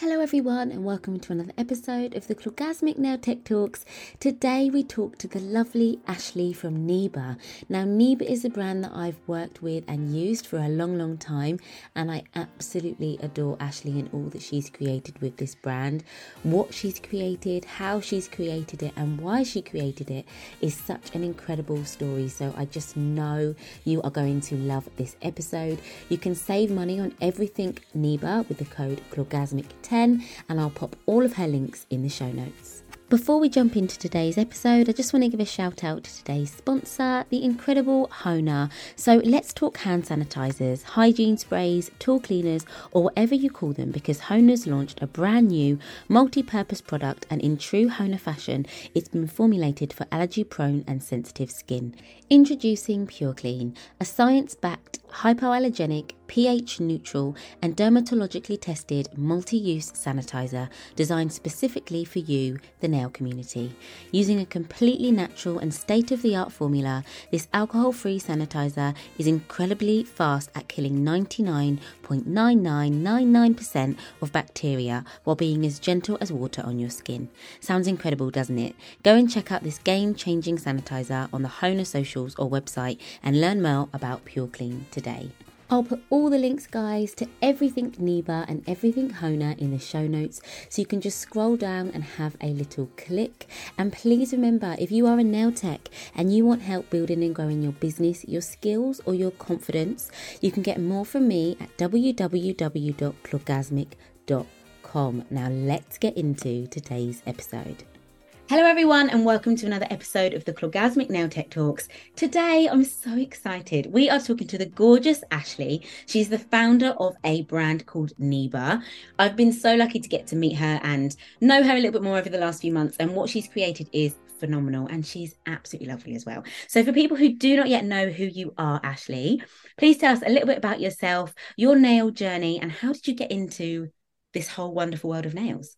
Hello, everyone, and welcome to another episode of the Clawgasmic Nail Tech Talks. Today, we talk to the lovely Ashleigh from Niba. Now, Niba is a brand that I've worked with and used for a long, long time, and I absolutely adore Ashleigh and all that she's created with this brand. What she's created, how she's created it, and why she created it is such an incredible story. So, I just know you are going to love this episode. You can save money on everything Niba with the code Clawgasmic 10, and I'll pop all of her links in the show notes. Before we jump into today's episode, I just want to give a shout out to today's sponsor, the incredible Hona. So let's talk hand sanitizers, hygiene sprays, tool cleaners, or whatever you call them, because Hona's launched a brand new multi purpose product, and in true Hona fashion, it's been formulated for allergy prone and sensitive skin. Introducing Pure Clean, a science backed, hypoallergenic, pH neutral, and dermatologically tested multi use sanitizer designed specifically for you, the nail community. Using a completely natural and state of the art formula, this alcohol free sanitizer is incredibly fast at killing 99.9999% of bacteria while being as gentle as water on your skin. Sounds incredible, doesn't it? Go and check out this game changing sanitizer on the Hona socials or website and learn more about Pure Clean today. I'll put all the links, guys, to everything Niba and everything Hona in the show notes so you can just scroll down and have a little click. And please remember if you are a nail tech and you want help building and growing your business, your skills, or your confidence, you can get more from me at www.clawgasmic.com. Now, let's get into today's episode. Hello, everyone, and welcome to another episode of the Clawgasmic Nail Tech Talks. Today, I'm so excited. We are talking to the gorgeous Ashleigh. She's the founder of a brand called Niba. I've been so lucky to get to meet her and know her a little bit more over the last few months, and what she's created is phenomenal, and she's absolutely lovely as well. So, for people who do not yet know who you are, Ashleigh, please tell us a little bit about yourself, your nail journey, and how did you get into this whole wonderful world of nails?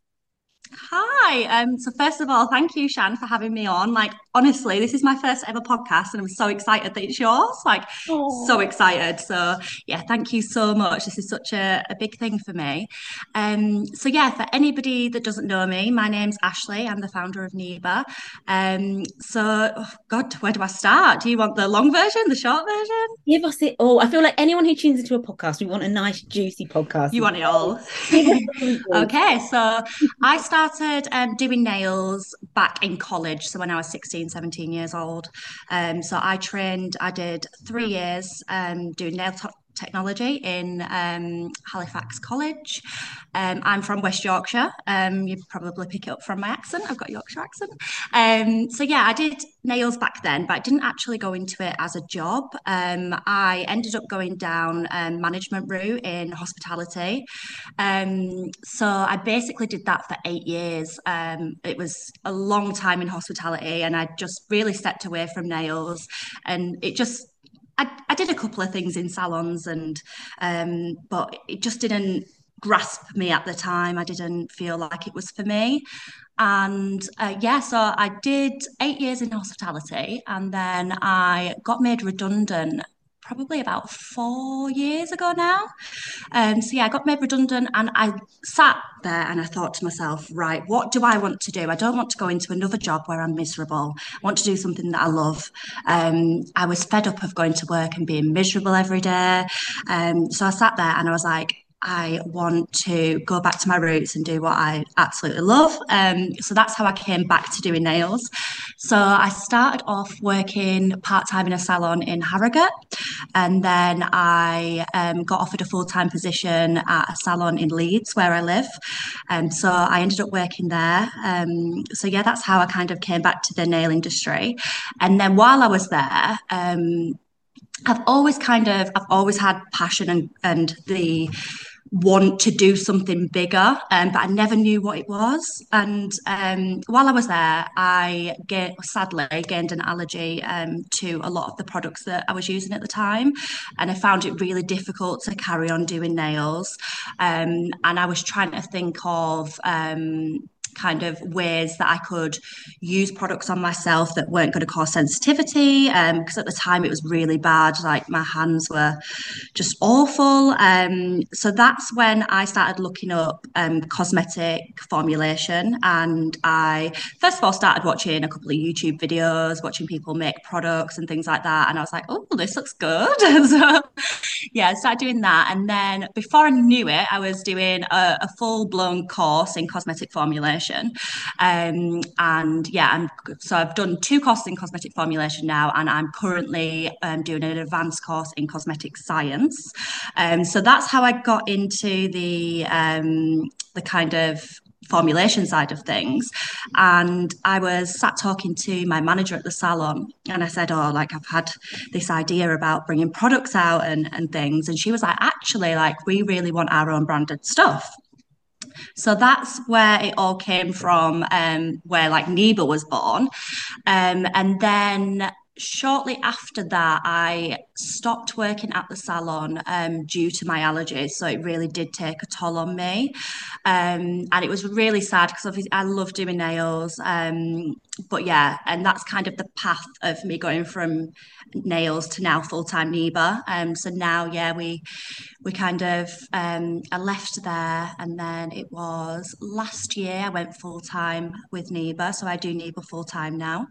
Hi. Um, so first of all, thank you, Chan, for having me on. Like, honestly, this is my first ever podcast, and I'm so excited that it's yours. Like, Aww. so excited. So yeah, thank you so much. This is such a, a big thing for me. Um, so yeah, for anybody that doesn't know me, my name's Ashleigh. I'm the founder of Niba. Um, so oh God, where do I start? Do you want the long version, the short version? Give us it all. I feel like anyone who tunes into a podcast, we want a nice, juicy podcast. You want it all. okay, so I started um, doing nails back in college. So when I was 16, 17 years old. Um, so I trained, I did three years um, doing nail technology in um, Halifax College. Um, I'm from West Yorkshire. Um, you probably pick it up from my accent. I've got Yorkshire accent. Um, so yeah, I did nails back then, but I didn't actually go into it as a job. Um, I ended up going down um, management route in hospitality. so I basically did that for eight years. it was a long time in hospitality, and I just really stepped away from nails, and it just I, I did a couple of things in salons and um, but it just didn't grasp me at the time. I didn't feel like it was for me. And uh, yeah, so I did eight years in hospitality and then I got made redundant probably about four years ago now. Um, so yeah, I got made redundant and I sat there and I thought to myself, right, what do I want to do? I don't want to go into another job where I'm miserable. I want to do something that I love. Um, I was fed up of going to work and being miserable every day. Um, so I sat there and I was like, I want to go back to my roots and do what I absolutely love. Um, so that's how I came back to doing nails. So I started off working part time in a salon in Harrogate, and then I um, got offered a full time position at a salon in Leeds where I live. And um, so I ended up working there. Um, so yeah, that's how I kind of came back to the nail industry. And then while I was there, um, I've always kind of I've always had passion and and the want to do something bigger, um, but I never knew what it was. And um, while I was there, I get, sadly gained an allergy um, to a lot of the products that I was using at the time, and I found it really difficult to carry on doing nails. Um, and I was trying to think of um, kind of ways that I could use products on myself that weren't going to cause sensitivity. Because um, at the time it was really bad, like my hands were just awful. Um, so that's when I started looking up um, cosmetic formulation. And I, first of all, started watching a couple of YouTube videos, watching people make products and things like that. And I was like, oh, this looks good. so, yeah, I started doing that. And then before I knew it, I was doing a, a full blown course in cosmetic formulation. Um, and yeah, I'm, so I've done two courses in cosmetic formulation now, and I'm currently um, doing an advanced course in cosmetic science. Um, so that's how I got into the um, the kind of formulation side of things. And I was sat talking to my manager at the salon and I said, Oh, like I've had this idea about bringing products out and, and things. And she was like, Actually, like we really want our own branded stuff. So that's where it all came from, um, where like Niba was born. Um, and then shortly after that, I stopped working at the salon um, due to my allergies. So it really did take a toll on me. Um, and it was really sad because I love doing nails. Um, but yeah, and that's kind of the path of me going from nails to now full time Niba. Um, so now, yeah, we we kind of um, I left there, and then it was last year I went full time with Niba. So I do Niba full time now,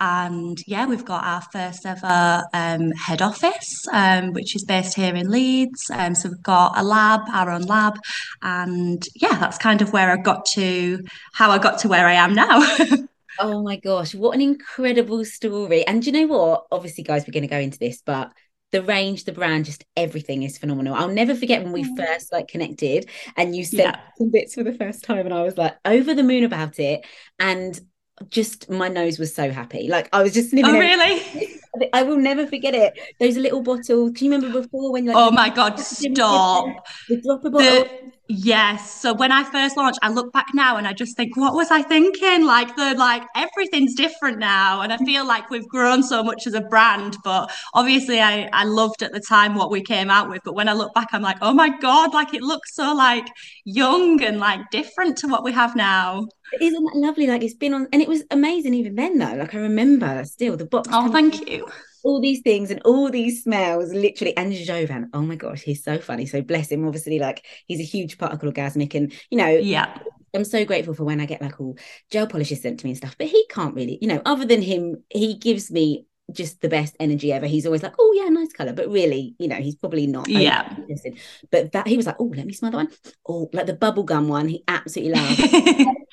and yeah, we've got our first ever um, head office, um, which is based here in Leeds. Um, so we've got a lab, our own lab, and yeah, that's kind of where I got to how I got to where I am now. Oh my gosh, what an incredible story. And you know what? Obviously, guys, we're going to go into this, but the range, the brand, just everything is phenomenal. I'll never forget when we oh. first like connected and you said yeah. some bits for the first time, and I was like over the moon about it. And just my nose was so happy. Like I was just sniffing. Oh, really? I will never forget it. Those little bottles. Can you remember before when like Oh my god, stop. The drop a bottle. The, yes. So when I first launched, I look back now and I just think, what was I thinking? Like the like everything's different now. And I feel like we've grown so much as a brand. But obviously I, I loved at the time what we came out with. But when I look back, I'm like, oh my God, like it looks so like young and like different to what we have now. Isn't that lovely? Like it's been on, and it was amazing even then though. Like I remember still the box. Oh, thank you. All these things and all these smells, literally. And Jovan, oh my gosh, he's so funny. So bless him. Obviously, like he's a huge part of Clawgasmic, and you know, yeah. I'm so grateful for when I get like all gel polishes sent to me and stuff. But he can't really, you know, other than him, he gives me just the best energy ever. He's always like, oh yeah, nice color, but really, you know, he's probably not. Yeah. Interested. But that he was like, oh, let me smell that one. Oh, like the bubble gum one, he absolutely loved.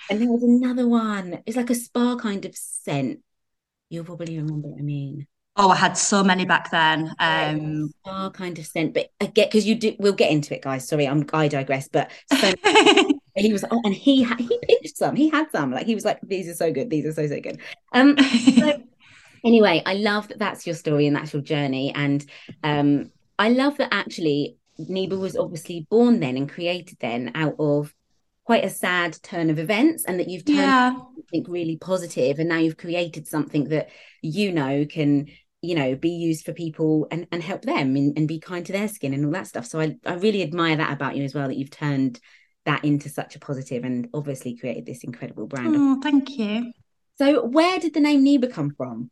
and there was another one. It's like a spa kind of scent. You'll probably remember what I mean. Oh, I had so many back then. Um, spa kind of scent, but I get because you do. We'll get into it, guys. Sorry, I'm I digress. But so he was, oh, and he had he pinched some. He had some. Like he was like, these are so good. These are so so good. Um. So, anyway, I love that that's your story and that's your journey. And um, I love that actually Niba was obviously born then and created then out of quite a sad turn of events and that you've turned yeah. something really positive and now you've created something that you know can you know be used for people and, and help them and, and be kind to their skin and all that stuff. So I, I really admire that about you as well that you've turned that into such a positive and obviously created this incredible brand. Oh, thank you. So where did the name Niba come from?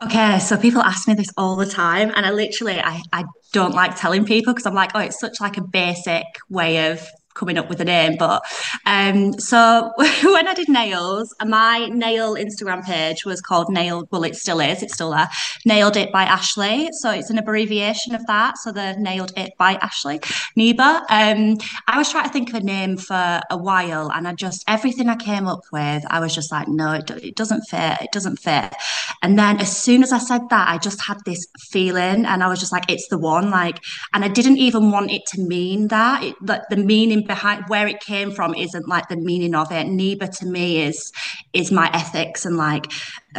Okay, so people ask me this all the time, and I literally I, I don't like telling people because I'm like, oh, it's such like a basic way of coming up with a name. But um, so when I did nails, my nail Instagram page was called Nailed. Well, it still is. It's still there. Nailed It by Ashleigh. So it's an abbreviation of that. So the Nailed It by Ashleigh Niba. Um, I was trying to think of a name for a while, and I just everything I came up with, I was just like, no, it, it doesn't fit. It doesn't fit. And then as soon as I said that, I just had this feeling, and I was just like, it's the one. Like, and I didn't even want it to mean that. It, like the meaning behind where it came from isn't like the meaning of it. Niba to me is is my ethics and like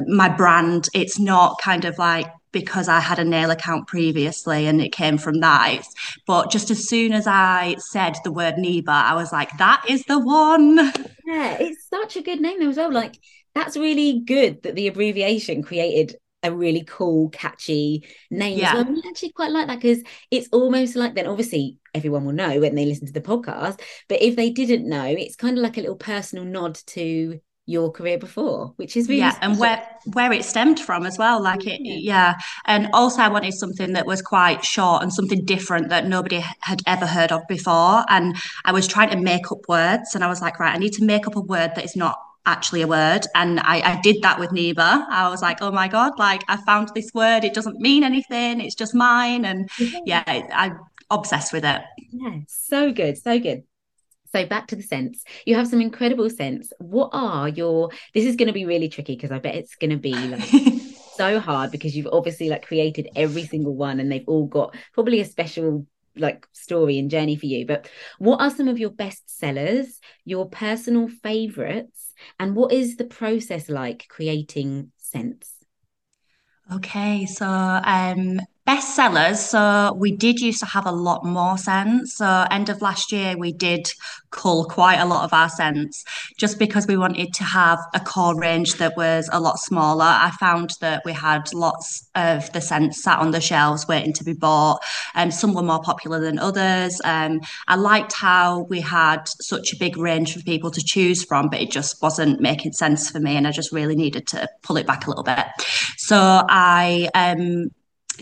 my brand. It's not kind of like because I had a nail account previously and it came from that. But just as soon as I said the word Niba, I was like, that is the one. Yeah, it's such a good name as well. Like that's really good that the abbreviation created a really cool, catchy name yeah. well. I actually quite like that because it's almost like then obviously everyone will know when they listen to the podcast. But if they didn't know, it's kind of like a little personal nod to your career before, which is really yeah, special. and where where it stemmed from as well. Like it, yeah. yeah. And also, I wanted something that was quite short and something different that nobody had ever heard of before. And I was trying to make up words, and I was like, right, I need to make up a word that is not actually a word. And I, I did that with Niba. I was like, oh my God, like I found this word. It doesn't mean anything. It's just mine. And mm-hmm. yeah, I, am obsessed with it. Yeah, so good. So good. So back to the sense. You have some incredible sense. What are your this is going to be really tricky because I bet it's going to be like so hard because you've obviously like created every single one and they've all got probably a special like story and journey for you. But what are some of your best sellers, your personal favorites, and what is the process like creating scents? Okay, so um bestsellers. So we did used to have a lot more scents. So end of last year, we did cull quite a lot of our scents just because we wanted to have a core range that was a lot smaller. I found that we had lots of the scents sat on the shelves waiting to be bought, and some were more popular than others. Um, I liked how we had such a big range for people to choose from, but it just wasn't making sense for me, and I just really needed to pull it back a little bit. So I um,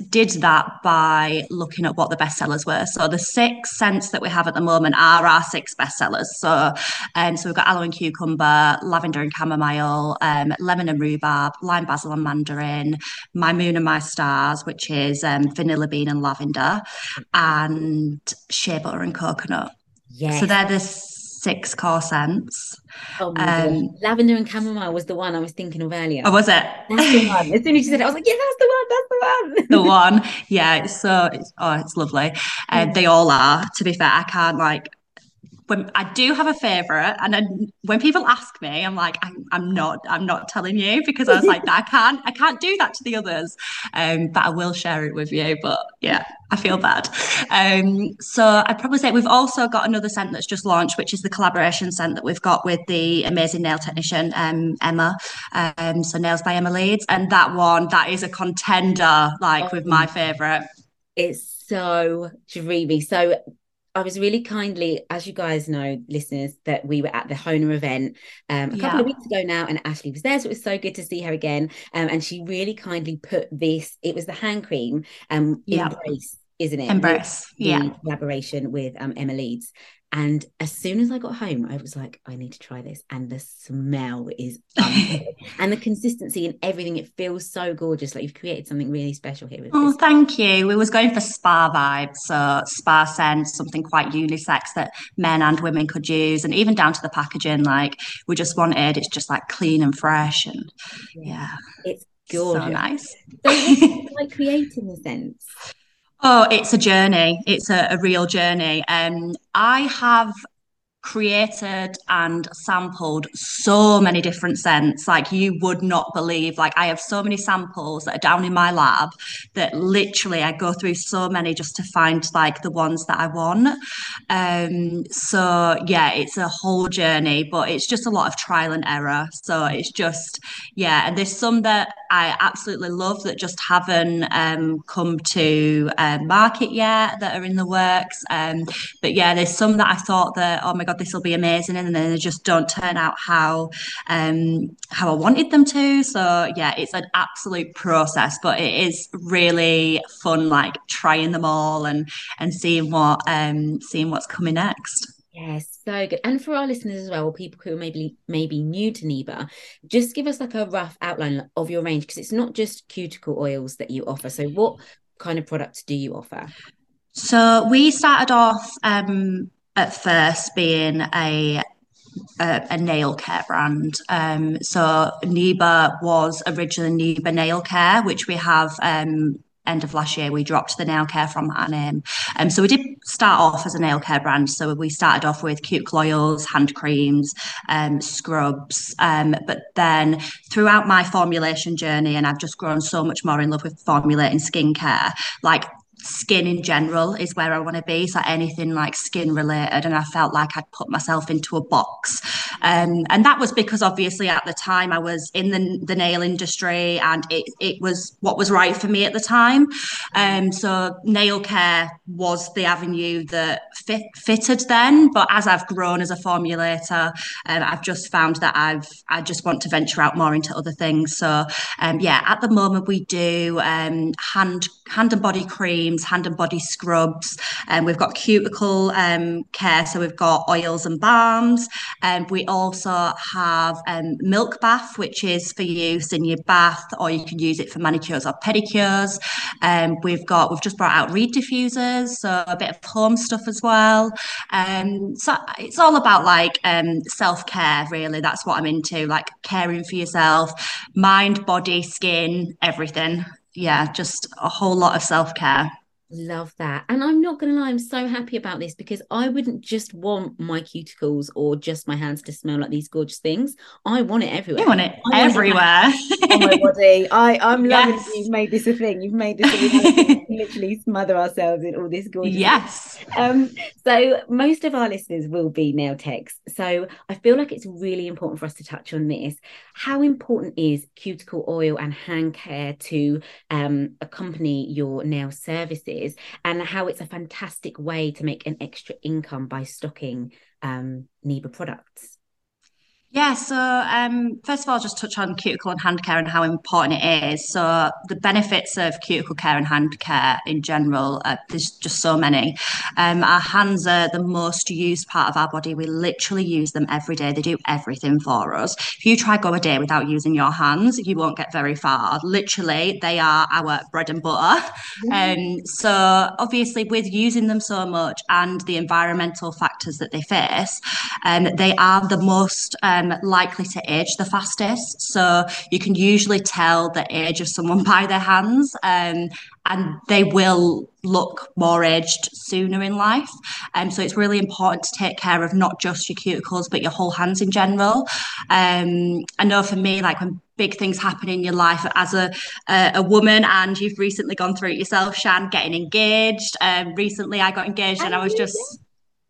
did that by looking at what the bestsellers were. So the six scents that we have at the moment are our six bestsellers. So, um, so we've got aloe and cucumber, lavender and chamomile, um, lemon and rhubarb, lime basil and mandarin, my moon and my stars, which is um, vanilla bean and lavender, and shea butter and coconut. Yes. So they're the six core scents. Oh um, Lavender and chamomile was the one I was thinking of earlier. Oh, was it? That's the one. As soon as you said it, I was like, yeah, that's the one. That's the one. the one. Yeah. It's so, it's, oh, it's lovely. And uh, they all are, to be fair. I can't like, when I do have a favorite, and then when people ask me, I'm like, I'm, I'm not, I'm not telling you because I was like, I can't, I can't do that to the others, um, but I will share it with you. But yeah, I feel bad. Um, so I'd probably say we've also got another scent that's just launched, which is the collaboration scent that we've got with the amazing nail technician um, Emma. Um, so Nails by Emma Leeds, and that one that is a contender, like oh, with my favorite. It's so dreamy. So I was really kindly, as you guys know, listeners, that we were at the Hona event um, a yeah. couple of weeks ago now, and Ashleigh was there, so it was so good to see her again. Um, and she really kindly put this. It was the hand cream, um, yeah. embrace, isn't it? Embrace, yeah. Collaboration with um, Emma Leeds, and as soon as I got home, I was like, I need to try this. And the smell is and the consistency and everything, it feels so gorgeous. Like you've created something really special here. oh, this. thank you. We was going for spa vibes, so spa scent, something quite unisex that men and women could use, and even down to the packaging. Like we just wanted, it's just like clean and fresh, and yeah, it's gorgeous. So nice. So like creating the scents? Oh, it's a journey. It's a, a real journey. Um, I have created and sampled so many different scents. Like you would not believe like i have so many samples that are down in my lab that literally i go through so many just to find like the ones that i want. Um so yeah it's a whole journey but it's just a lot of trial and error. So it's just yeah and there's some that i absolutely love that just haven't um come to uh, market yet that are in the works. Um but yeah there's some that i thought that oh my god this will be amazing and then they just don't turn out how um how I wanted them to so yeah it's an absolute process but it is really fun like trying them all and and seeing what um seeing what's coming next Yes, so good. And for our listeners as well, people who are maybe maybe new to Niba, just give us like a rough outline of your range because it's not just cuticle oils that you offer. So what kind of products do you offer? So we started off um, at first being a a, a, nail care brand. Um, so Niba was originally Niba Nail Care, which we have um, end of last year. We dropped the nail care from that name. Um, so we did start off as a nail care brand. So we started off with cute oils, hand creams, um, scrubs. Um, but then throughout my formulation journey, and I've just grown so much more in love with formulating skincare, like skin in general is where I want to be. So anything like skin related. And I felt like I'd put myself into a box. Um, and that was because obviously at the time I was in the, the nail industry and it, it was what was right for me at the time. Um, so nail care was the avenue that fit, fitted then. But as I've grown as a formulator, um, I've just found that I've I just want to venture out more into other things. So um, yeah, at the moment we do um, hand hand and body creams, hand and body scrubs, and we've got cuticle um, care. So we've got oils and balms, and we also have um, milk bath, which is for use in your bath, or you can use it for manicures or pedicures. Um, we've got we've just brought out reed diffusers, so a bit of home stuff as well. Um, so it's all about like um, self care, really. That's what I'm into, like caring for yourself, mind, body, skin, everything. Yeah, just a whole lot of self care. Love that. And I'm not going to lie, I'm so happy about this because I wouldn't just want my cuticles or just my hands to smell like these gorgeous things. I want it everywhere. You want it I everywhere. on my body. I, I'm loving yes. You've made this a thing. You've made this a literally smother ourselves in all this gorgeous. Yes. Um, so most of our listeners will be nail techs. So I feel like it's really important for us to touch on this. How important is cuticle oil and hand care to um, accompany your nail services? and how it's a fantastic way to make an extra income by stocking um, Niba products. Yeah, so um, first of all, just touch on cuticle and hand care and how important it is. So the benefits of cuticle care and hand care in general, uh, there's just so many. Um, our hands are the most used part of our body. We literally use them every day. They do everything for us. If you try go a day without using your hands, you won't get very far. Literally, they are our bread and butter. Mm. Um, so obviously, with using them so much and the environmental factors that they face, um, they are the most um, um, likely to age the fastest. So you can usually tell the age of someone by their hands, um, and they will look more aged sooner in life. Um, so it's really important to take care of not just your cuticles, but your whole hands in general. Um, I know for me, like when big things happen in your life as a a, a woman, and you've recently gone through it yourself, Chan, getting engaged. Um, recently, I got engaged, and I was just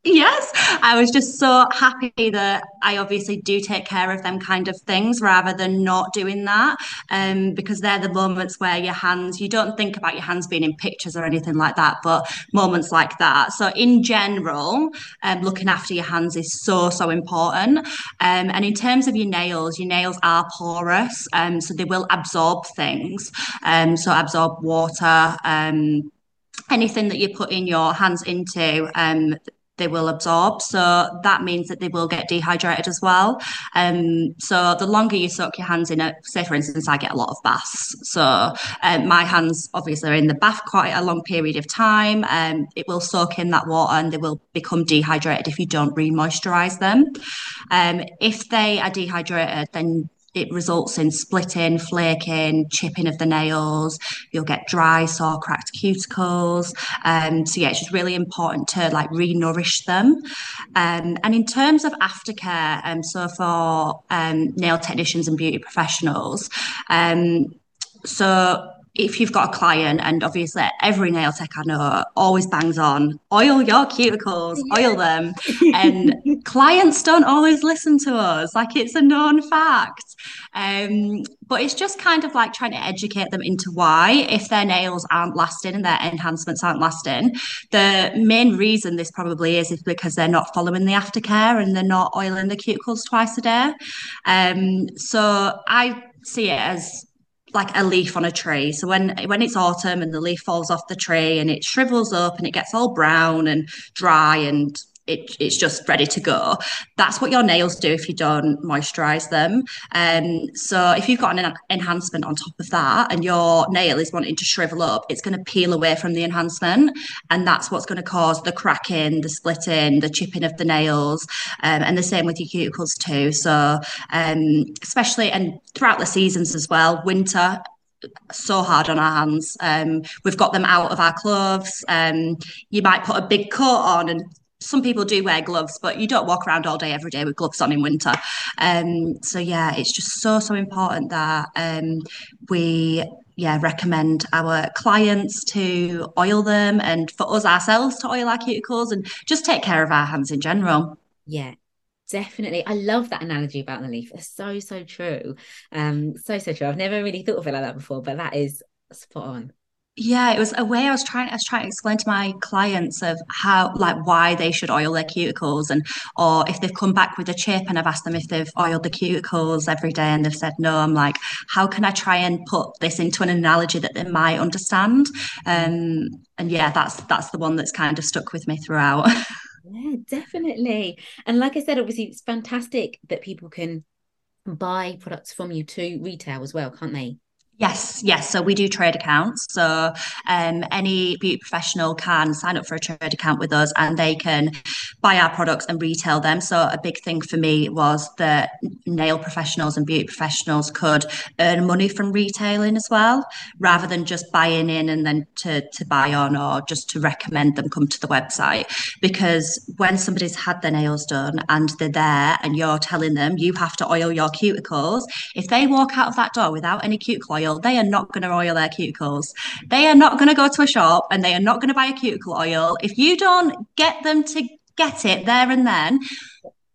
Yes, I was just so happy that I obviously do take care of them kind of things rather than not doing that. Um, because they're the moments where your hands, you don't think about your hands being in pictures or anything like that, but moments like that. So, in general, um, looking after your hands is so, so important. Um, and in terms of your nails, your nails are porous, um, so they will absorb things, um, so absorb water. Um, anything that you put in your hands into um, they will absorb. So that means that they will get dehydrated as well. Um, so the longer you soak your hands in it, say for instance, I get a lot of baths. So um, my hands obviously are in the bath quite a long period of time. Um, it will soak in that water and they will become dehydrated if you don't re-moisturize them. Um, if they are dehydrated, then it results in splitting, flaking, chipping of the nails. You'll get dry, sore, cracked cuticles. Um, so yeah, it's just really important to like re-nourish them. Um, and in terms of aftercare, um, so for um, nail technicians and beauty professionals, um, so if you've got a client, and obviously every nail tech I know always bangs on, oil your cuticles, oil them. And clients don't always listen to us. Like it's a known fact. Um, but it's just kind of like trying to educate them into why, if their nails aren't lasting and their enhancements aren't lasting, the main reason this probably is is because they're not following the aftercare and they're not oiling the cuticles twice a day. Um, so I see it as like a leaf on a tree. So when when it's autumn and the leaf falls off the tree and it shrivels up and it gets all brown and dry and it, it's just ready to go. That's what your nails do if you don't moisturize them. Um, so if you've got an enhancement on top of that and your nail is wanting to shrivel up, it's going to peel away from the enhancement. And that's what's going to cause the cracking, the splitting, the chipping of the nails. Um, and the same with your cuticles too. So um, especially and throughout the seasons as well, winter so hard on our hands. Um, we've got them out of our clothes. Um, you might put a big coat on and some people do wear gloves, but you don't walk around all day every day with gloves on in winter. Um, so yeah, it's just so so important that um, we yeah recommend our clients to oil them, and for us ourselves to oil our cuticles, and just take care of our hands in general. Yeah, definitely. I love that analogy about the leaf. It's so, so true. Um, so, so true. I've never really thought of it like that before, but that is spot on. Yeah, it was a way I was trying I was trying to explain to my clients of how like why they should oil their cuticles and or if they've come back with a chip and I've asked them if they've oiled the cuticles every day and they've said no, I'm like, how can I try and put this into an analogy that they might understand? Um and yeah, that's that's the one that's kind of stuck with me throughout. Yeah, definitely. And like I said, obviously it's fantastic that people can buy products from you to retail as well, can't they? Yes, yes. So we do trade accounts. So um, any beauty professional can sign up for a trade account with us and they can buy our products and retail them. So a big thing for me was that nail professionals and beauty professionals could earn money from retailing as well, rather than just buying in and then to, to buy on or just to recommend them come to the website. Because when somebody's had their nails done and they're there and you're telling them you have to oil your cuticles, if they walk out of that door without any cuticle oil, oil, they are not going to oil their cuticles. They are not going to go to a shop and they are not going to buy a cuticle oil. If you don't get them to get it there and then,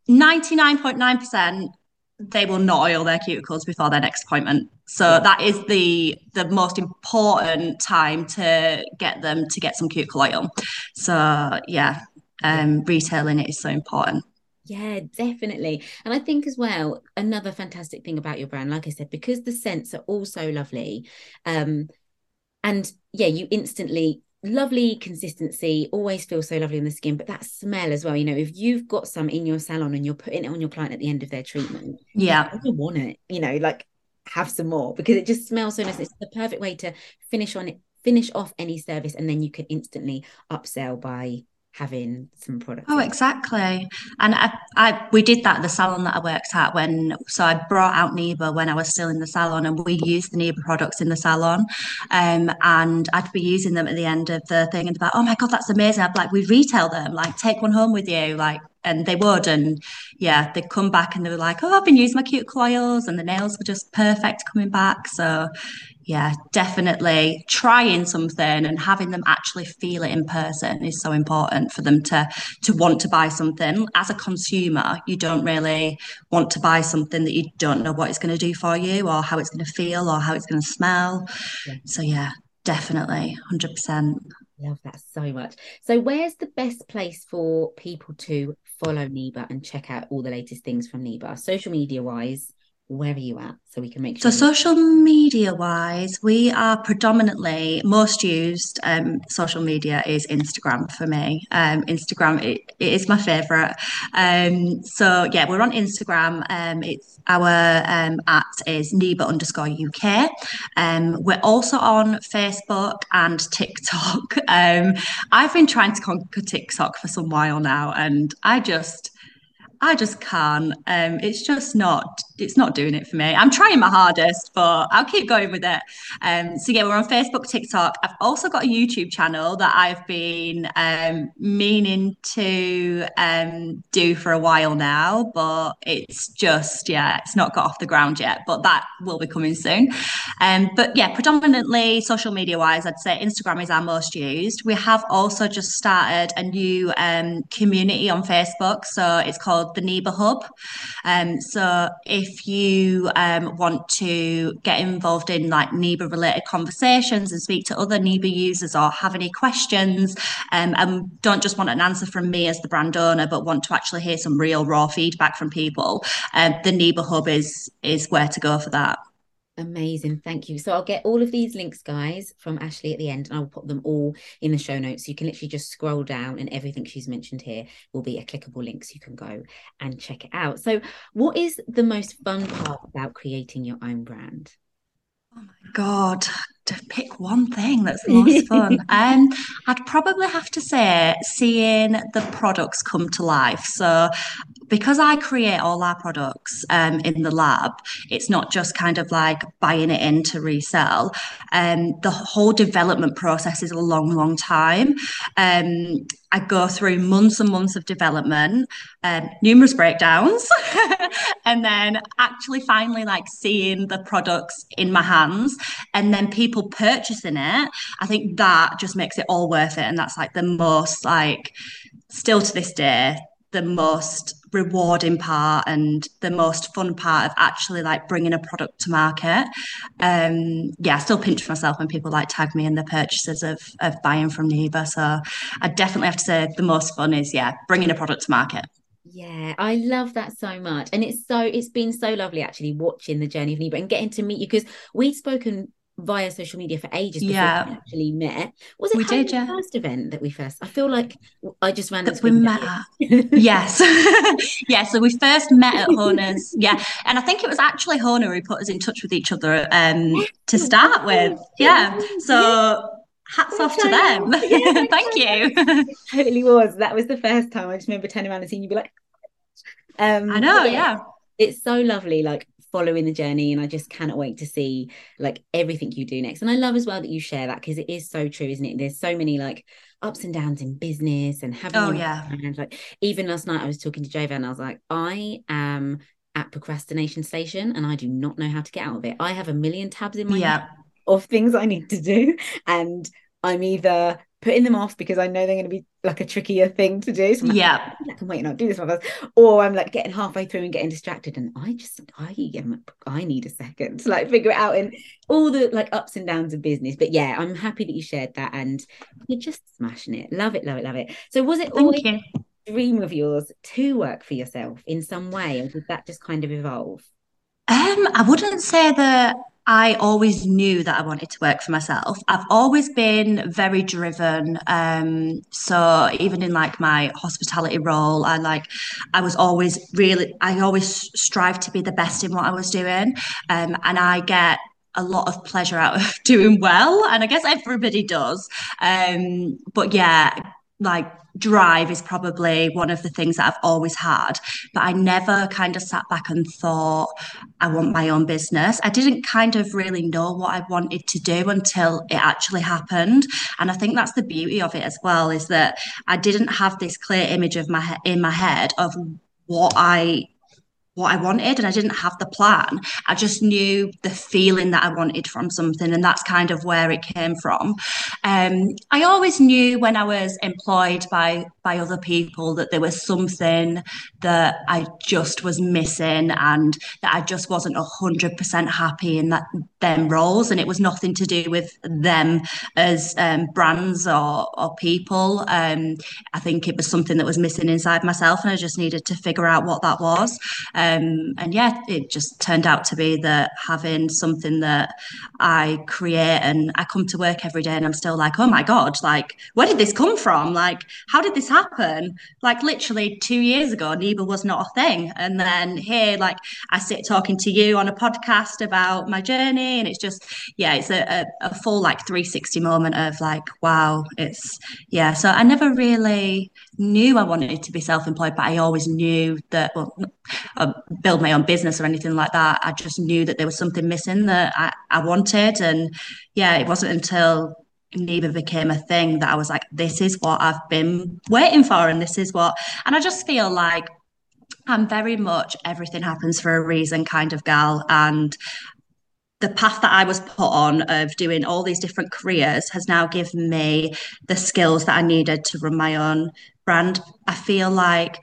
99.9% they will not oil their cuticles before their next appointment. So that is the the most important time to get them to get some cuticle oil. So yeah, um, retailing it is so important. Yeah, definitely. And I think as well, another fantastic thing about your brand, like I said, because the scents are all so lovely. Um, and yeah, you instantly lovely consistency, always feel so lovely in the skin, but that smell as well. You know, if you've got some in your salon and you're putting it on your client at the end of their treatment, yeah, you want it, you know, like have some more because it just smells so nice. It's the perfect way to finish on it, finish off any service, and then you can instantly upsell by having some products. Oh, exactly. And I, I, we did that at the salon that I worked at when, so I brought out Niba when I was still in the salon, and we used the Niba products in the salon, um, and I'd be using them at the end of the thing, and about, oh my god, that's amazing! I'd like, we retail them, like take one home with you, like. And they would, and yeah, they'd come back and they were like, "Oh, I've been using my cuticle oils, and the nails were just perfect coming back." So, yeah, definitely trying something and having them actually feel it in person is so important for them to to want to buy something. As a consumer, you don't really want to buy something that you don't know what it's going to do for you or how it's going to feel or how it's going to smell. Yeah. So yeah, definitely, hundred percent. Love that so much. So, where's the best place for people to follow Niba and check out all the latest things from Niba, social media wise? Where are you at so we can make sure so social media wise we are predominantly most used um, social media is instagram for me. Um, instagram it, it is my favorite um, so yeah we're on instagram. Um, it's our um, at is niba underscore uk um, we're also on facebook and tiktok. I've been trying to conquer tiktok for some while now and i just I just can't. Um, it's just not. It's not doing it for me. I'm trying my hardest, but I'll keep going with it. Um, so yeah, we're on Facebook, TikTok. I've also got a YouTube channel that I've been um, meaning to um, do for a while now, but it's just yeah, it's not got off the ground yet. But that will be coming soon. Um, but yeah, predominantly social media wise, I'd say Instagram is our most used. We have also just started a new um, community on Facebook, so it's called the Niba Hub. Um, so if you um, want to get involved in like Niba related conversations and speak to other Niba users or have any questions um, and don't just want an answer from me as the brand owner, but want to actually hear some real raw feedback from people, um, the Niba Hub is is where to go for that. Amazing. Thank you. So I'll get all of these links, guys, from Ashleigh at the end, and I'll put them all in the show notes. You can literally just scroll down, and everything she's mentioned here will be a clickable link so you can go and check it out. So, what is the most fun part about creating your own brand? Oh my God, to pick one thing that's the most fun. um, I'd probably have to say seeing the products come to life. So because I create all our products um, in the lab, it's not just kind of like buying it in to resell. Um, the whole development process is a long, long time. Um, I go through months and months of development, um, numerous breakdowns, and then actually finally like seeing the products in my hands and then people purchasing it. I think that just makes it all worth it. And that's like the most like still to this day the most rewarding part and the most fun part of actually like bringing a product to market. Um, yeah, I still pinch myself when people like tag me in the purchases of of buying from Niba. So I definitely have to say the most fun is yeah, bringing a product to market. Yeah, I love that so much. And it's so it's been so lovely actually watching the journey of Niba and getting to meet you because we'd spoken via social media for ages before yeah. we actually met. Was it we did, yeah. first event that we first? I feel like I just ran that we met. yes, yeah. So we first met at Hona's. Yeah, and I think it was actually Hona who put us in touch with each other um, to start with. Yeah. So. Hats off to them. Yeah, Thank you. It totally was. That was the first time I just remember turning around and seeing you be like, um, I know, yeah. It's so lovely. Like following the journey and I just cannot wait to see like everything you do next. And I love as well that you share that because it is so true, isn't it? There's so many like ups and downs in business and having oh yeah and like even last night I was talking to Jova and I was like I am at procrastination station and I do not know how to get out of it. I have a million tabs in my yeah. of things I need to do and I'm either putting them off because I know they're going to be like a trickier thing to do. So yeah, I can wait and I'll do this one first. Or I'm like getting halfway through and getting distracted, and I just I am I need a second to like figure it out and all the like ups and downs of business. But yeah, I'm happy that you shared that and you're just smashing it. Love it, love it, love it. So was it always you. dream of yours to work for yourself in some way, or did that just kind of evolve? Um, I wouldn't say that I always knew that I wanted to work for myself. I've always been very driven. Um, so even in like my hospitality role, I like I was always really I always strive to be the best in what I was doing. Um, and I get a lot of pleasure out of doing well. And I guess everybody does. Um, but yeah, like drive is probably one of the things that I've always had, but I never kind of sat back and thought, I want my own business. I didn't kind of really know what I wanted to do until it actually happened. And I think that's the beauty of it as well, is that I didn't have this clear image of my in my head of what I what I wanted and I didn't have the plan. I just knew the feeling that I wanted from something, and that's kind of where it came from. Um, I always knew when I was employed by by other people that there was something that I just was missing and that I just wasn't hundred percent happy in that them roles, and it was nothing to do with them as um, brands or or people. Um, I think it was something that was missing inside myself, and I just needed to figure out what that was. Um, and yeah, it just turned out to be that having something that I create and I come to work every day and I'm still like, oh my God, like, where did this come from? Like, how did this happen? Like, literally two years ago, Niba was not a thing. And then here, like, I sit talking to you on a podcast about my journey. And it's just, yeah, it's a, a, a full like 360 moment of like, wow, it's, yeah. So I never really knew I wanted to be self employed, but I always knew that, well, uh, build my own business or anything like that. I just knew that there was something missing that I, I wanted. And yeah, it wasn't until Niba became a thing that I was like, this is what I've been waiting for. And this is what, and I just feel like I'm very much everything happens for a reason kind of gal. And the path that I was put on of doing all these different careers has now given me the skills that I needed to run my own brand. I feel like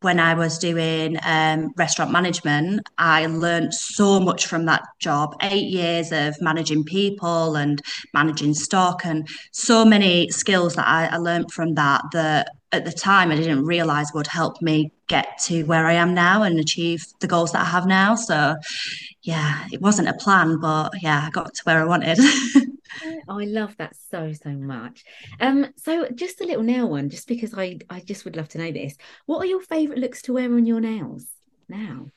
when I was doing um, restaurant management, I learned so much from that job. Eight years of managing people and managing stock, and so many skills that I, I learned from that. That at the time I didn't realize would help me get to where I am now and achieve the goals that I have now. So, yeah, it wasn't a plan, but yeah, I got to where I wanted. Oh, I love that so so much. Um, so just a little nail one, just because I I just would love to know this. What are your favourite looks to wear on your nails now?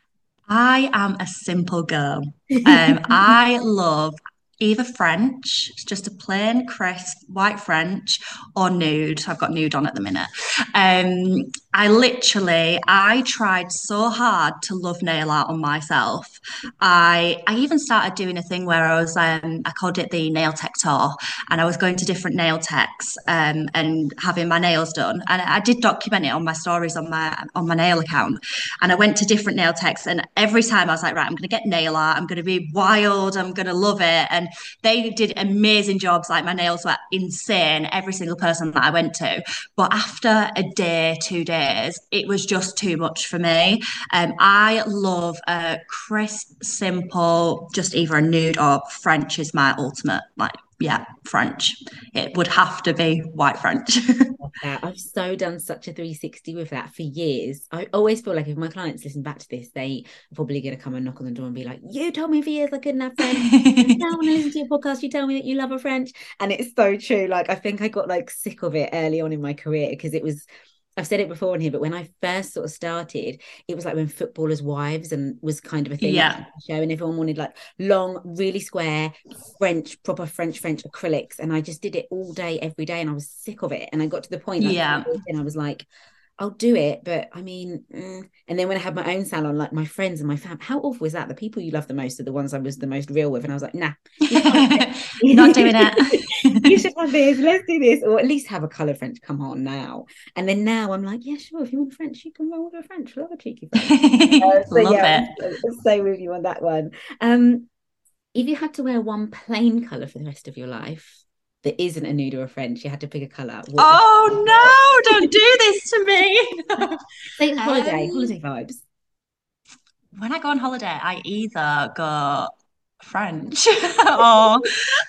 I am a simple girl. Um, I love either French, it's just a plain crisp white French, or nude. I've got nude on at the minute. Um, I literally, I tried so hard to love nail art on myself. I I even started doing a thing where I was, um, I called it the nail tech tour, and I was going to different nail techs um, and having my nails done. And I did document it on my stories on my on my nail account. And I went to different nail techs, and every time I was like, right, I'm going to get nail art. I'm going to be wild. I'm going to love it. And they did amazing jobs. Like my nails were insane. Every single person that I went to. But after a day, two days days, it was just too much for me. Um, I love a crisp, simple, just either a nude or French is my ultimate like yeah, French. It would have to be white French. I've so done such a 360 with that for years. I always feel like if my clients listen back to this, they are probably going to come and knock on the door and be like, You told me for years I couldn't have French. now when I listen to your podcast, you tell me that you love a French. And it's so true. Like, I think I got like sick of it early on in my career because it was I've said it before on here, but when I first sort of started, it was like when footballers' wives and was kind of a thing. Yeah. Show and everyone wanted like long, really square French, proper French, French acrylics, and I just did it all day, every day, and I was sick of it. And I got to the point, like, yeah, and I was like, I'll do it, but I mean, mm. and then when I had my own salon, like my friends and my fam, how awful is that? The people you love the most are the ones I was the most real with, and I was like, nah, not doing it. have this. Let's do this, or at least have a color French. Come on now, and then now I'm like, yeah, sure. If you want French, you can roll with a French. Love a cheeky French. Uh, so love yeah, it. I'll stay with you on that one. Um, if you had to wear one plain color for the rest of your life, that isn't a nude or a French, you had to pick a colour. Oh no, don't do this to me. Holiday, um, holiday vibes. When I go on holiday, I either go French oh,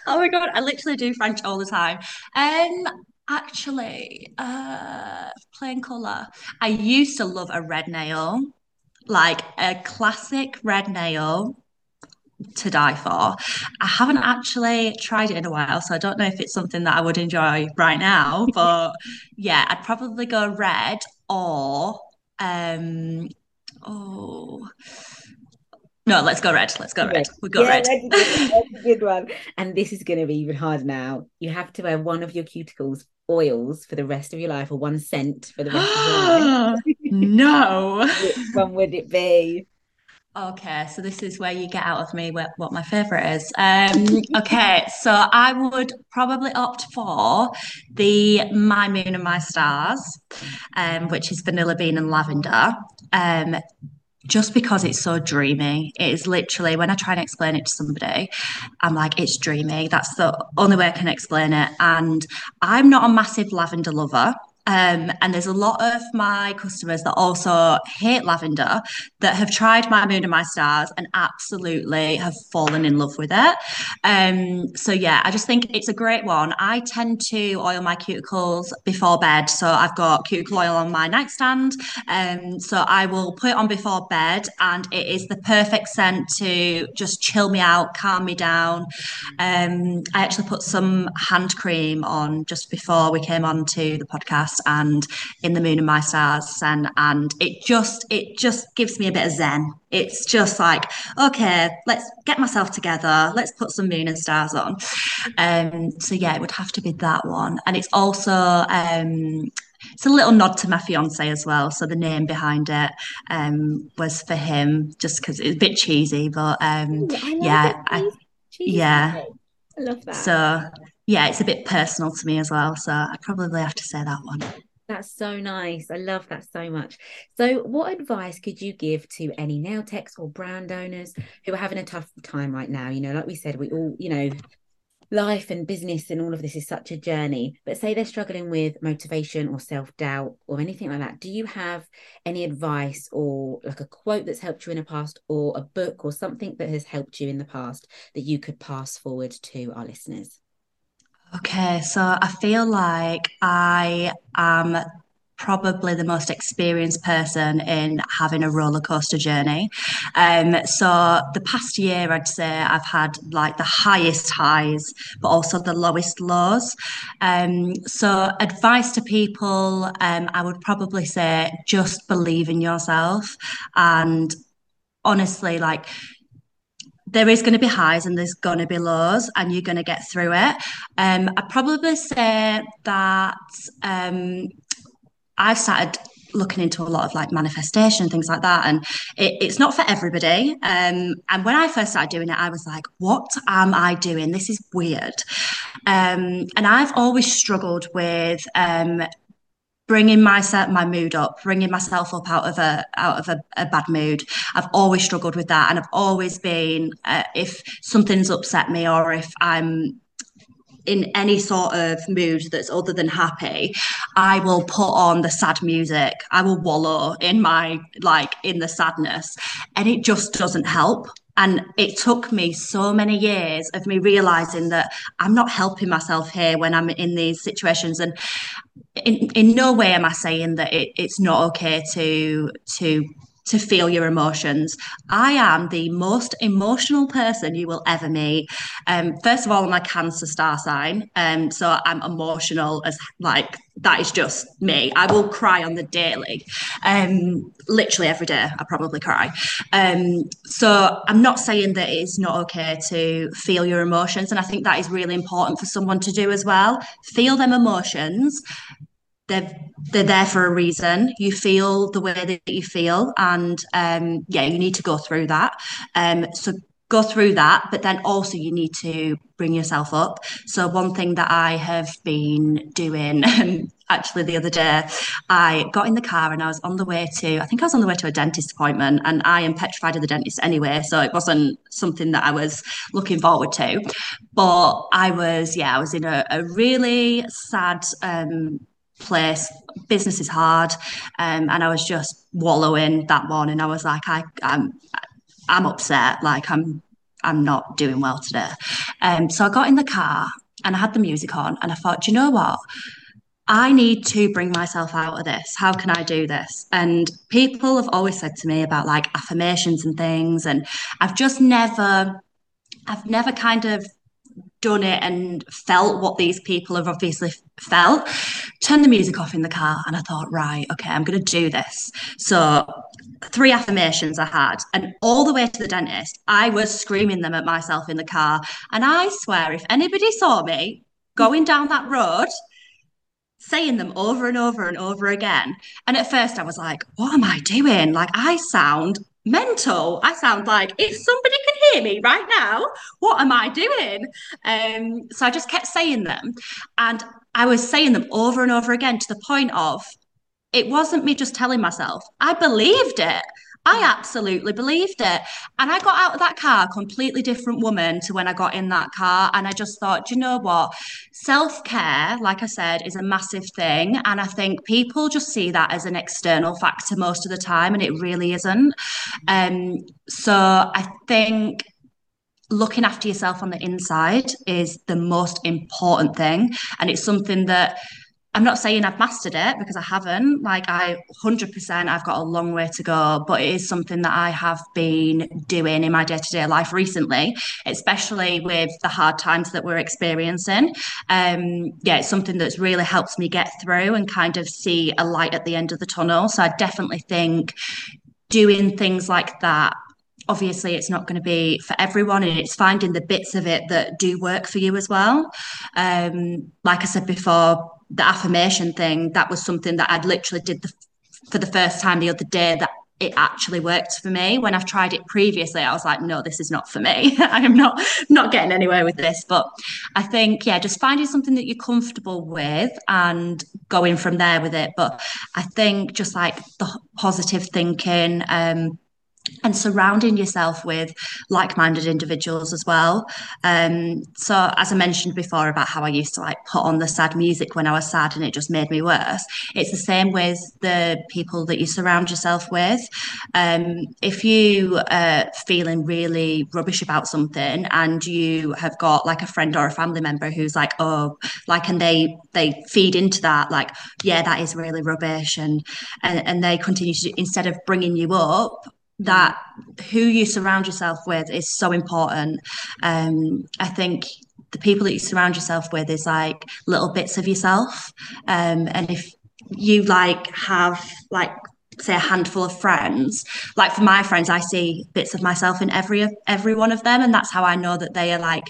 oh my god, I literally do French all the time. Um actually, uh plain colour. I used to love a red nail, like a classic red nail to die for. I haven't actually tried it in a while, so I don't know if it's something that I would enjoy right now. But yeah, I'd probably go red or um oh no, let's go red. Let's go red. We go yeah, red. That's a good one. And this is going to be even harder now. You have to wear one of your cuticles oils for the rest of your life, or one scent for the rest of your life. no. Which one would it be? Okay, so this is where you get out of me what, what my favorite is. Um, okay, so I would probably opt for the My Moon and My Stars, um, which is vanilla bean and lavender. Um, just because it's so dreamy. It is literally when I try and explain it to somebody, I'm like, it's dreamy. That's the only way I can explain it. And I'm not a massive lavender lover. Um, and there's a lot of my customers that also hate lavender that have tried my moon and my stars and absolutely have fallen in love with it. Um, so yeah, I just think it's a great one. I tend to oil my cuticles before bed, so I've got cuticle oil on my nightstand. Um, so I will put it on before bed, and it is the perfect scent to just chill me out, calm me down. Um, I actually put some hand cream on just before we came on to the podcast and in the moon and my stars and and it just it just gives me a bit of zen. It's just like okay let's get myself together let's put some moon and stars on. Um so yeah it would have to be that one. And it's also um it's a little nod to my fiance as well. So the name behind it um, was for him, just because it's a bit cheesy, but um, Ooh, yeah, I, yeah, I love that. So yeah, it's a bit personal to me as well. So I probably have to say that one. That's so nice. I love that so much. So, what advice could you give to any nail techs or brand owners who are having a tough time right now? You know, like we said, we all, you know, life and business and all of this is such a journey. But say they're struggling with motivation or self doubt or anything like that. Do you have any advice or like a quote that's helped you in the past or a book or something that has helped you in the past that you could pass forward to our listeners? Okay, so I feel like I am probably the most experienced person in having a roller coaster journey. Um, so the past year, I'd say I've had like the highest highs, but also the lowest lows. Um, so advice to people, um, I would probably say just believe in yourself and honestly, like there is going to be highs and there's going to be lows and you're going to get through it. Um, I'd probably say that um, I've started looking into a lot of like manifestation things like that and it, it's not for everybody. Um, and when i first started doing it i was like what am i doing? This is weird. Um, and i've always struggled with um, bringing myself my mood up bringing myself up out of a out of a, a bad mood i've always struggled with that and i've always been uh, if something's upset me or if i'm in any sort of mood that's other than happy, I will put on the sad music. I will wallow in my like in the sadness, and it just doesn't help. And it took me so many years of me realizing that I'm not helping myself here when I'm in these situations. And in, in no way am I saying that it, it's not okay to to to feel your emotions. I am the most emotional person you will ever meet. Um, first of all, I'm a Cancer star sign, um, so I'm emotional as like that is just me. I will cry on the daily, um, literally every day. I probably cry. Um, so I'm not saying that it's not okay to feel your emotions, and I think that is really important for someone to do as well. Feel them emotions, they're they're there for a reason. You feel the way that you feel, and um, yeah, you need to go through that. Um, so go through that, but then also you need to bring yourself up. So one thing that I have been doing. actually the other day i got in the car and i was on the way to i think i was on the way to a dentist appointment and i am petrified of the dentist anyway so it wasn't something that i was looking forward to but i was yeah i was in a, a really sad um, place. Business is hard, um, and I was just wallowing that morning. I was like, I, I'm, I'm upset. Like I'm, I'm not doing well today. Um, so I got in the car and I had the music on, and I thought, do you know what? I need to bring myself out of this. How can I do this? And people have always said to me about like affirmations and things, and I've just never, I've never kind of done it and felt what these people have obviously felt. Turned the music off in the car and I thought, right, okay, I'm going to do this. So, three affirmations I had, and all the way to the dentist, I was screaming them at myself in the car. And I swear, if anybody saw me going down that road, saying them over and over and over again. And at first I was like, what am I doing? Like, I sound mental. I sound like if somebody can hear me right now, what am I doing? Um, so I just kept saying them. And I was saying them over and over again to the point of it wasn't me just telling myself, I believed it. I absolutely believed it. And I got out of that car a completely different woman to when I got in that car. And I just thought, you know what? Self care, like I said, is a massive thing. And I think people just see that as an external factor most of the time, and it really isn't. Um, so I think looking after yourself on the inside is the most important thing. And it's something that I'm not saying I've mastered it because I haven't. Like I 100% I've got a long way to go, but it is something that I have been doing in my day-to-day life recently, especially with the hard times that we're experiencing. Um, yeah, it's something that's really helped me get through and kind of see a light at the end of the tunnel. So I definitely think doing things like that obviously it's not going to be for everyone and it's finding the bits of it that do work for you as well um, like i said before the affirmation thing, that was something that I'd literally did the, for the first time the other day that it actually worked for me. When I've tried it previously, I was like, no, this is not for me. I am not not getting anywhere with this. But I think, yeah, just finding something that you're comfortable with and going from there with it. But I think just like the positive thinking, um, and surrounding yourself with like-minded individuals as well. Um, so as i mentioned before about how i used to like put on the sad music when i was sad and it just made me worse it's the same with the people that you surround yourself with. Um, if you are feeling really rubbish about something and you have got like a friend or a family member who's like oh like and they they feed into that like yeah that is really rubbish and and, and they continue to instead of bringing you up that who you surround yourself with is so important. Um, I think the people that you surround yourself with is like little bits of yourself. Um, and if you like have like say a handful of friends like for my friends i see bits of myself in every every one of them and that's how i know that they are like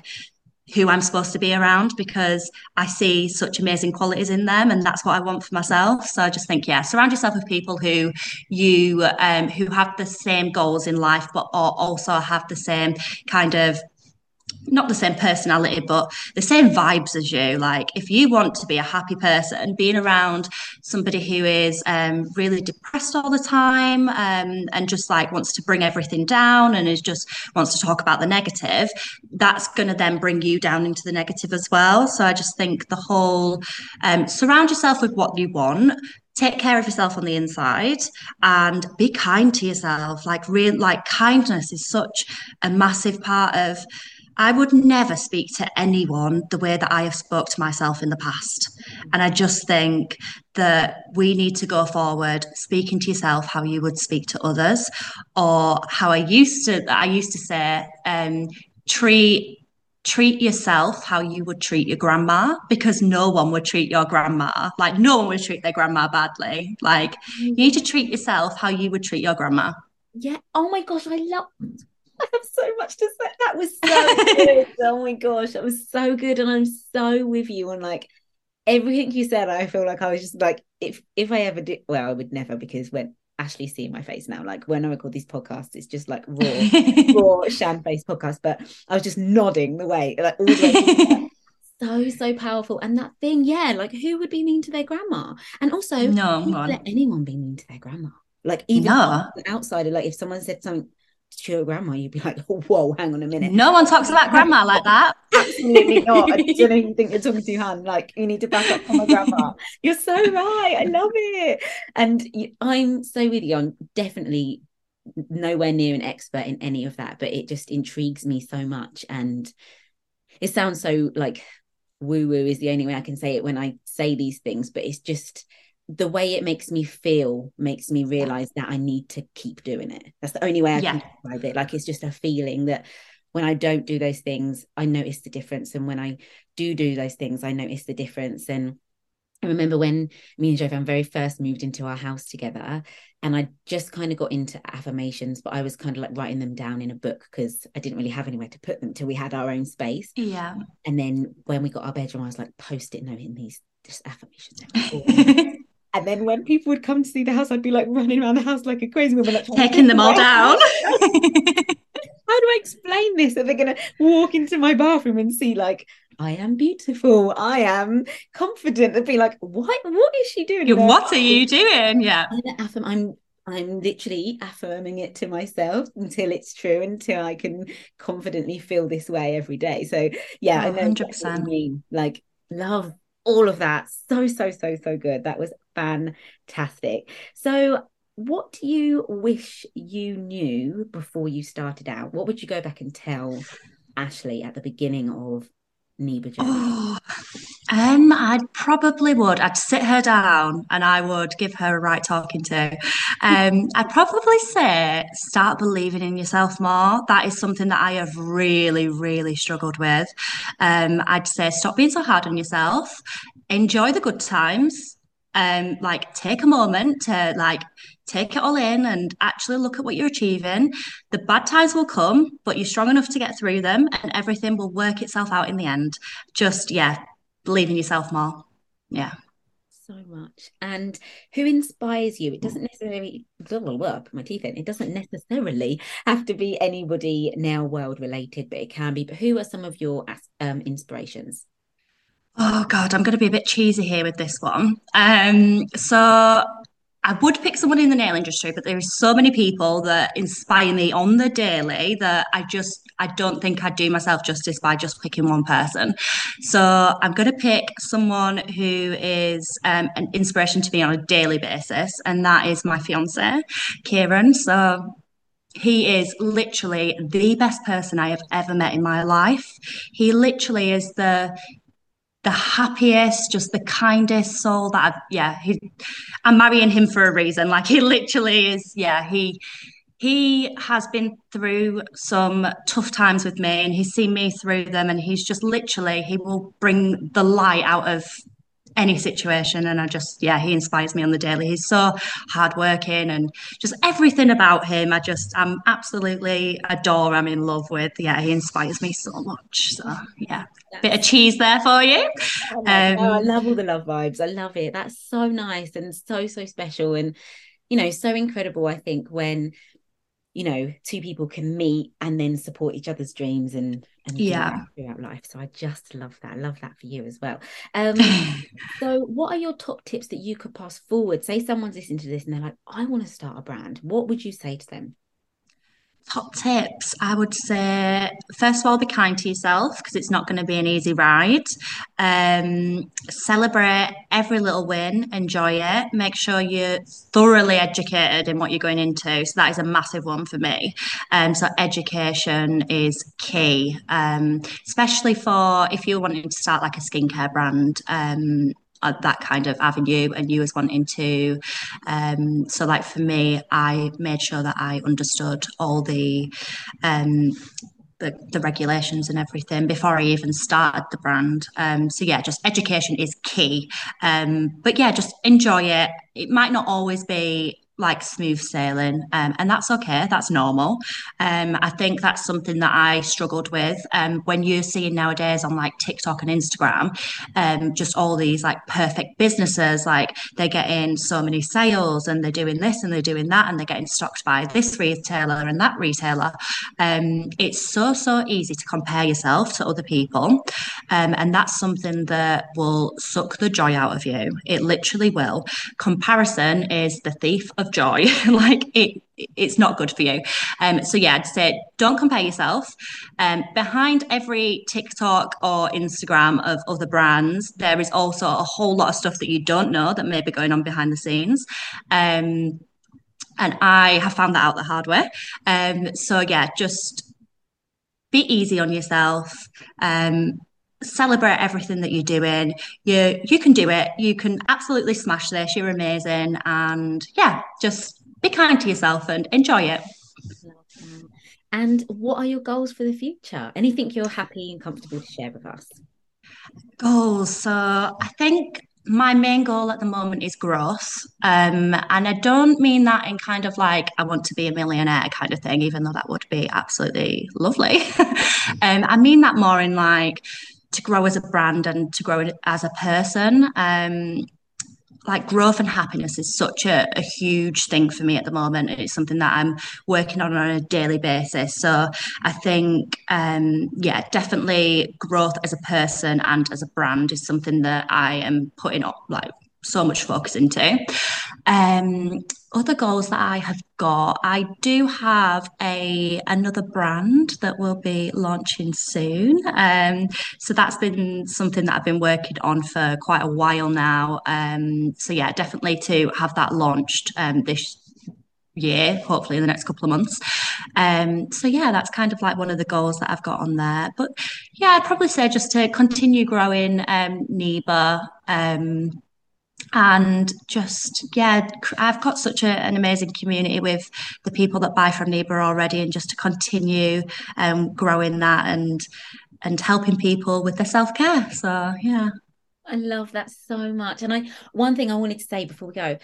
who I'm supposed to be around because I see such amazing qualities in them, and that's what I want for myself. So I just think, yeah, surround yourself with people who you um, who have the same goals in life, but also have the same kind of not the same personality, but the same vibes as you. Like, if you want to be a happy person, being around somebody who is um, really depressed all the time um, and just like wants to bring everything down and is just wants to talk about the negative, that's going to then bring you down into the negative as well. So I just think the whole um, surround yourself with what you want take care of yourself on the inside and be kind to yourself like real like kindness is such a massive part of I would never speak to anyone the way that I have spoke to myself in the past. And I just think that we need to go forward speaking to yourself how you would speak to others, or how I used to I used to say, um, treat treat yourself how you would treat your grandma because no one would treat your grandma like no one would treat their grandma badly. Like you need to treat yourself how you would treat your grandma. Yeah. Oh my gosh i love I have so much to say. That was so good. oh my gosh, that was so good. And I'm so with you on like everything you said. I feel like I was just like, if if I ever did, well, I would never because when Ashleigh see my face now, like when I record these podcasts, it's just like raw, raw Chan face podcast. But I was just nodding the way, like all the way. so so powerful and that thing yeah like who would be mean to their grandma and also no let anyone be mean to their grandma like even no. outsider like if someone said something to your grandma, you'd be like, whoa, hang on a minute. No one talks about grandma like that. Absolutely not. I don't even think you're talking to Han. Like, you need to back up from my grandma. You're so right. I love it. And I'm so with you. I'm definitely nowhere near an expert in any of that, but it just intrigues me so much. And it sounds so like woo woo is the only way I can say it when I say these things, but it's just the way it makes me feel makes me realize that I need to keep doing it. That's the only way I yeah. can describe it. Like it's just a feeling that when I don't do those things, I notice the difference. And when I do do those things, I notice the difference. And I remember when me and Jovan very first moved into our house together, and I just kind of got into affirmations, but I was kind of like writing them down in a book because I didn't really have anywhere to put them till we had our own space. Yeah. And then when we got our bedroom, I was like post it noting these just affirmations. And then when people would come to see the house, I'd be like running around the house like a crazy woman, like taking them all down. How do I explain this? Are they going to walk into my bathroom and see like I am beautiful, I am confident, and be like, what? What is she doing? what are you doing? Yeah, I'm, I'm I'm literally affirming it to myself until it's true, until I can confidently feel this way every day. So yeah, oh, I know 100%. mean. Like love all of that. So, so, so, so good. That was fantastic. So, what do you wish you knew before you started out? What would you go back and tell Ashleigh at the beginning of Niba journey? Oh, um, I probably would. I'd sit her down and I would give her a right talking to. Um, I'd probably say start believing in yourself more. That is something that I have really, really struggled with. Um, I'd say stop being so hard on yourself. Enjoy the good times um, like take a moment to like take it all in and actually look at what you're achieving. The bad times will come, but you're strong enough to get through them and everything will work itself out in the end. Just, yeah, believe in yourself more. Yeah. So much. And who inspires you? It doesn't necessarily, blah, my teeth in. It doesn't necessarily have to be anybody now world related, but it can be. But who are some of your um, inspirations? Oh God, I'm going to be a bit cheesy here with this one. Um, so I would pick someone in the nail industry, but there are so many people that inspire me on the daily that I just I don't think I'd do myself justice by just picking one person. So I'm going to pick someone who is um, an inspiration to me on a daily basis, and that is my fiance, Kieran. So he is literally the best person I have ever met in my life. He literally is the the happiest, just the kindest soul that I've, yeah, he, I'm marrying him for a reason. Like he literally is, yeah, he he has been through some tough times with me and he's seen me through them and he's just literally he will bring the light out of any situation. And I just, yeah, he inspires me on the daily. He's so hardworking and just everything about him. I just, I'm absolutely adore. I'm in love with. Yeah, he inspires me so much. So yeah, bit of cheese there for you. Oh, um, I love all the love vibes. I love it. That's so nice and so so special and you know so incredible. I think when you know two people can meet and then support each other's dreams and and yeah. throughout life. So i just love that. I love that for you as well. Um so what are your top tips that you could pass forward? Say someone's listening to this and they're like i want to start a brand. What would you say to them Top tips, I would say, first of all, be kind to yourself because it's not going to be an easy ride. Um, celebrate every little win, enjoy it. Make sure you're thoroughly educated in what you're going into. So that is a massive one for me. Um, so education is key, um, especially for if you're wanting to start like a skincare brand. Uh, that kind of avenue and you was wanting to um so like for me i made sure that i understood all the um the, the regulations and everything before I even started the brand. Um, so yeah, just education is key. Um, but yeah, just enjoy it. It might not always be like smooth sailing um, and that's okay that's normal. Um, i think that's something that i struggled with um, when you're seeing nowadays on like tiktok and instagram um, just all these like perfect businesses like they're getting so many sales and they're doing this and they're doing that and they're getting stocked by this retailer and that retailer. Um, it's so so easy to compare yourself to other people um, and that's something that will suck the joy out of you. It literally will. Comparison is the thief of of joy. like it, it's not good for you. Um, so yeah, I'd say don't compare yourself. Um, behind every TikTok or Instagram of other brands, there is also a whole lot of stuff that you don't know that may be going on behind the scenes. Um, and I have found that out the hard way. Um, so yeah, just be easy on yourself. Um, celebrate everything that you're doing. You you can do it. You can absolutely smash this. You're amazing. And yeah, just be kind to yourself and enjoy it. And what are your goals for the future? Anything you're happy and comfortable to share with us? Goals. So I think my main goal at the moment is growth. Um, and I don't mean that in kind of like I want to be a millionaire kind of thing, even though that would be absolutely lovely. um, I mean that more in like to grow as a brand and to grow as a person. Um, like growth and happiness is such a, a, huge thing for me at the moment. It's something that I'm working on on a daily basis. So I think, um, yeah, definitely growth as a person and as a brand is something that I am putting up like so much focus into. Um, other goals that I have got, I do have a another brand that will be launching soon. Um, so that's been something that I've been working on for quite a while now. Um, so yeah, definitely to have that launched um, this year, hopefully in the next couple of months. Um, so yeah, that's kind of like one of the goals that I've got on there. But yeah, I'd probably say just to continue growing um, Niba. Um, and just yeah i've got such a, an amazing community with the people that buy from Niba already and just to continue um, growing that and and helping people with their self-care. So yeah. I love that so much. And i one thing i wanted to say before we go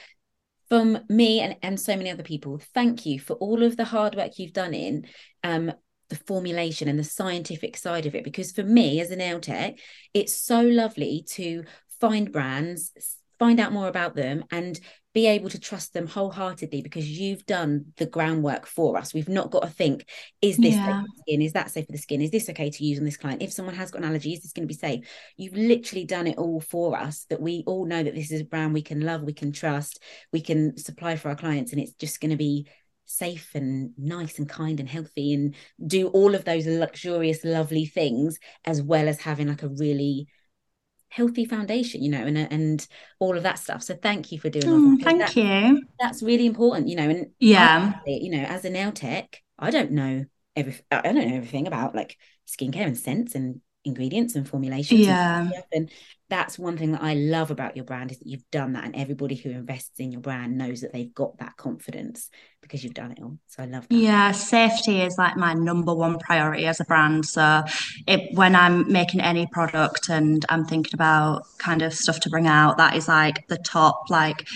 from me and, and so many other people thank you for all of the hard work you've done in um, the formulation and the scientific side of it. Because for me as a nail tech it's so lovely to find brands find out more about them and be able to trust them wholeheartedly because you've done the groundwork for us. We've not got to think, is this yeah. safe for the skin? Is that safe for the skin? Is this okay to use on this client? If someone has got an allergy, is this going to be safe? You've literally done it all for us that we all know that this is a brand we can love, we can trust, we can supply for our clients, and it's just going to be safe and nice and kind and healthy and do all of those luxurious, lovely things, as well as having like a really healthy foundation you know and uh, and all of that stuff. So thank you for doing oh, all that thank that, you. that's really important you know and yeah. I, you know as a nail tech i don't know every i don't know everything about like skincare and scents and ingredients and formulations yeah and, and that's one thing that I love about your brand is that you've done that and everybody who invests in your brand knows that they've got that confidence because you've done it all. So I love that. Yeah, safety is like my number one priority as a brand. So it, when I'm making any product and I'm thinking about kind of stuff to bring out, that is like the top like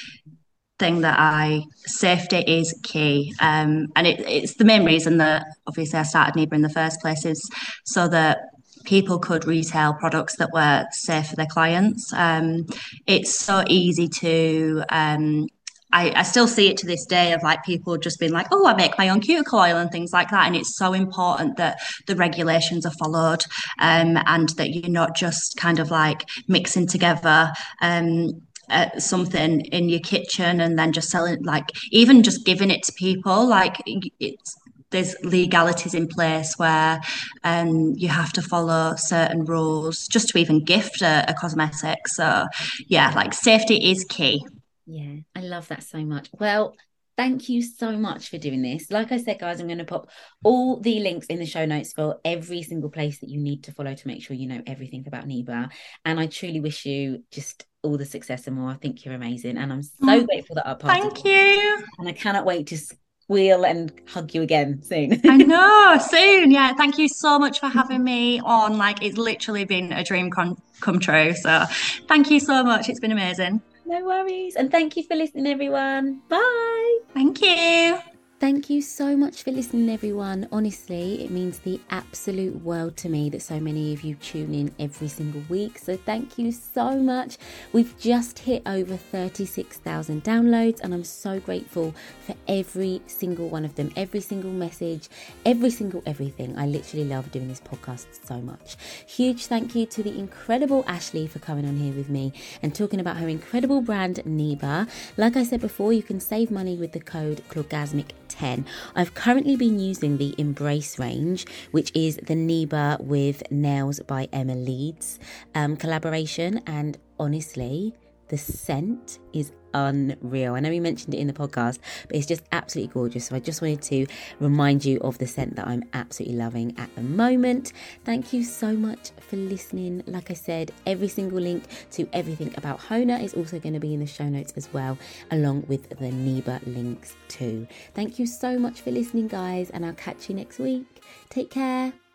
thing that I safety is key. Um, and it, it's the main reason that obviously I started Niba in the first place is so that people could retail products that were safe for their clients. Um, it's so easy to um, I, I still see it to this day of like people just being like, oh, I make my own cuticle oil and things like that. And it's so important that the regulations are followed um, and that you're not just kind of like mixing together um, uh, something in your kitchen and then just selling like even just giving it to people like it's there's legalities in place where um, you have to follow certain rules just to even gift a, a cosmetic so yeah like safety is key yeah, I love that so much. Well, thank you so much for doing this. Like I said, guys, I'm going to pop all the links in the show notes for every single place that you need to follow to make sure you know everything about Niba. And I truly wish you just all the success and more. I think you're amazing. And I'm so oh, grateful that our part. Of it. Thank you. And I cannot wait to squeal and hug you again soon. I know, soon. Yeah. Thank you so much for having me on. Like, it's literally been a dream come, come true. So thank you so much. It's been amazing. No worries. And thank you for listening, everyone. Bye. Thank you. Thank you so much for listening, everyone. Honestly, it means the absolute world to me that so many of you tune in every single week. So, thank you so much. We've just hit over 36,000 downloads, and I'm so grateful for every single one of them, every single message, every single everything. I literally love doing this podcast so much. Huge thank you to the incredible Ashleigh for coming on here with me and talking about her incredible brand, Niba. Like I said before, you can save money with the code Clawgasmic 10. I've currently been using the Embrace range, which is the Niba with Nails by Emma Leeds um, collaboration, and honestly, the scent is unreal. I know we mentioned it in the podcast, but it's just absolutely gorgeous. So I just wanted to remind you of the scent that I'm absolutely loving at the moment. Thank you so much for listening. Like I said, every single link to everything about Hona is also going to be in the show notes as well, along with the Niba links too. Thank you so much for listening, guys, and I'll catch you next week. Take care.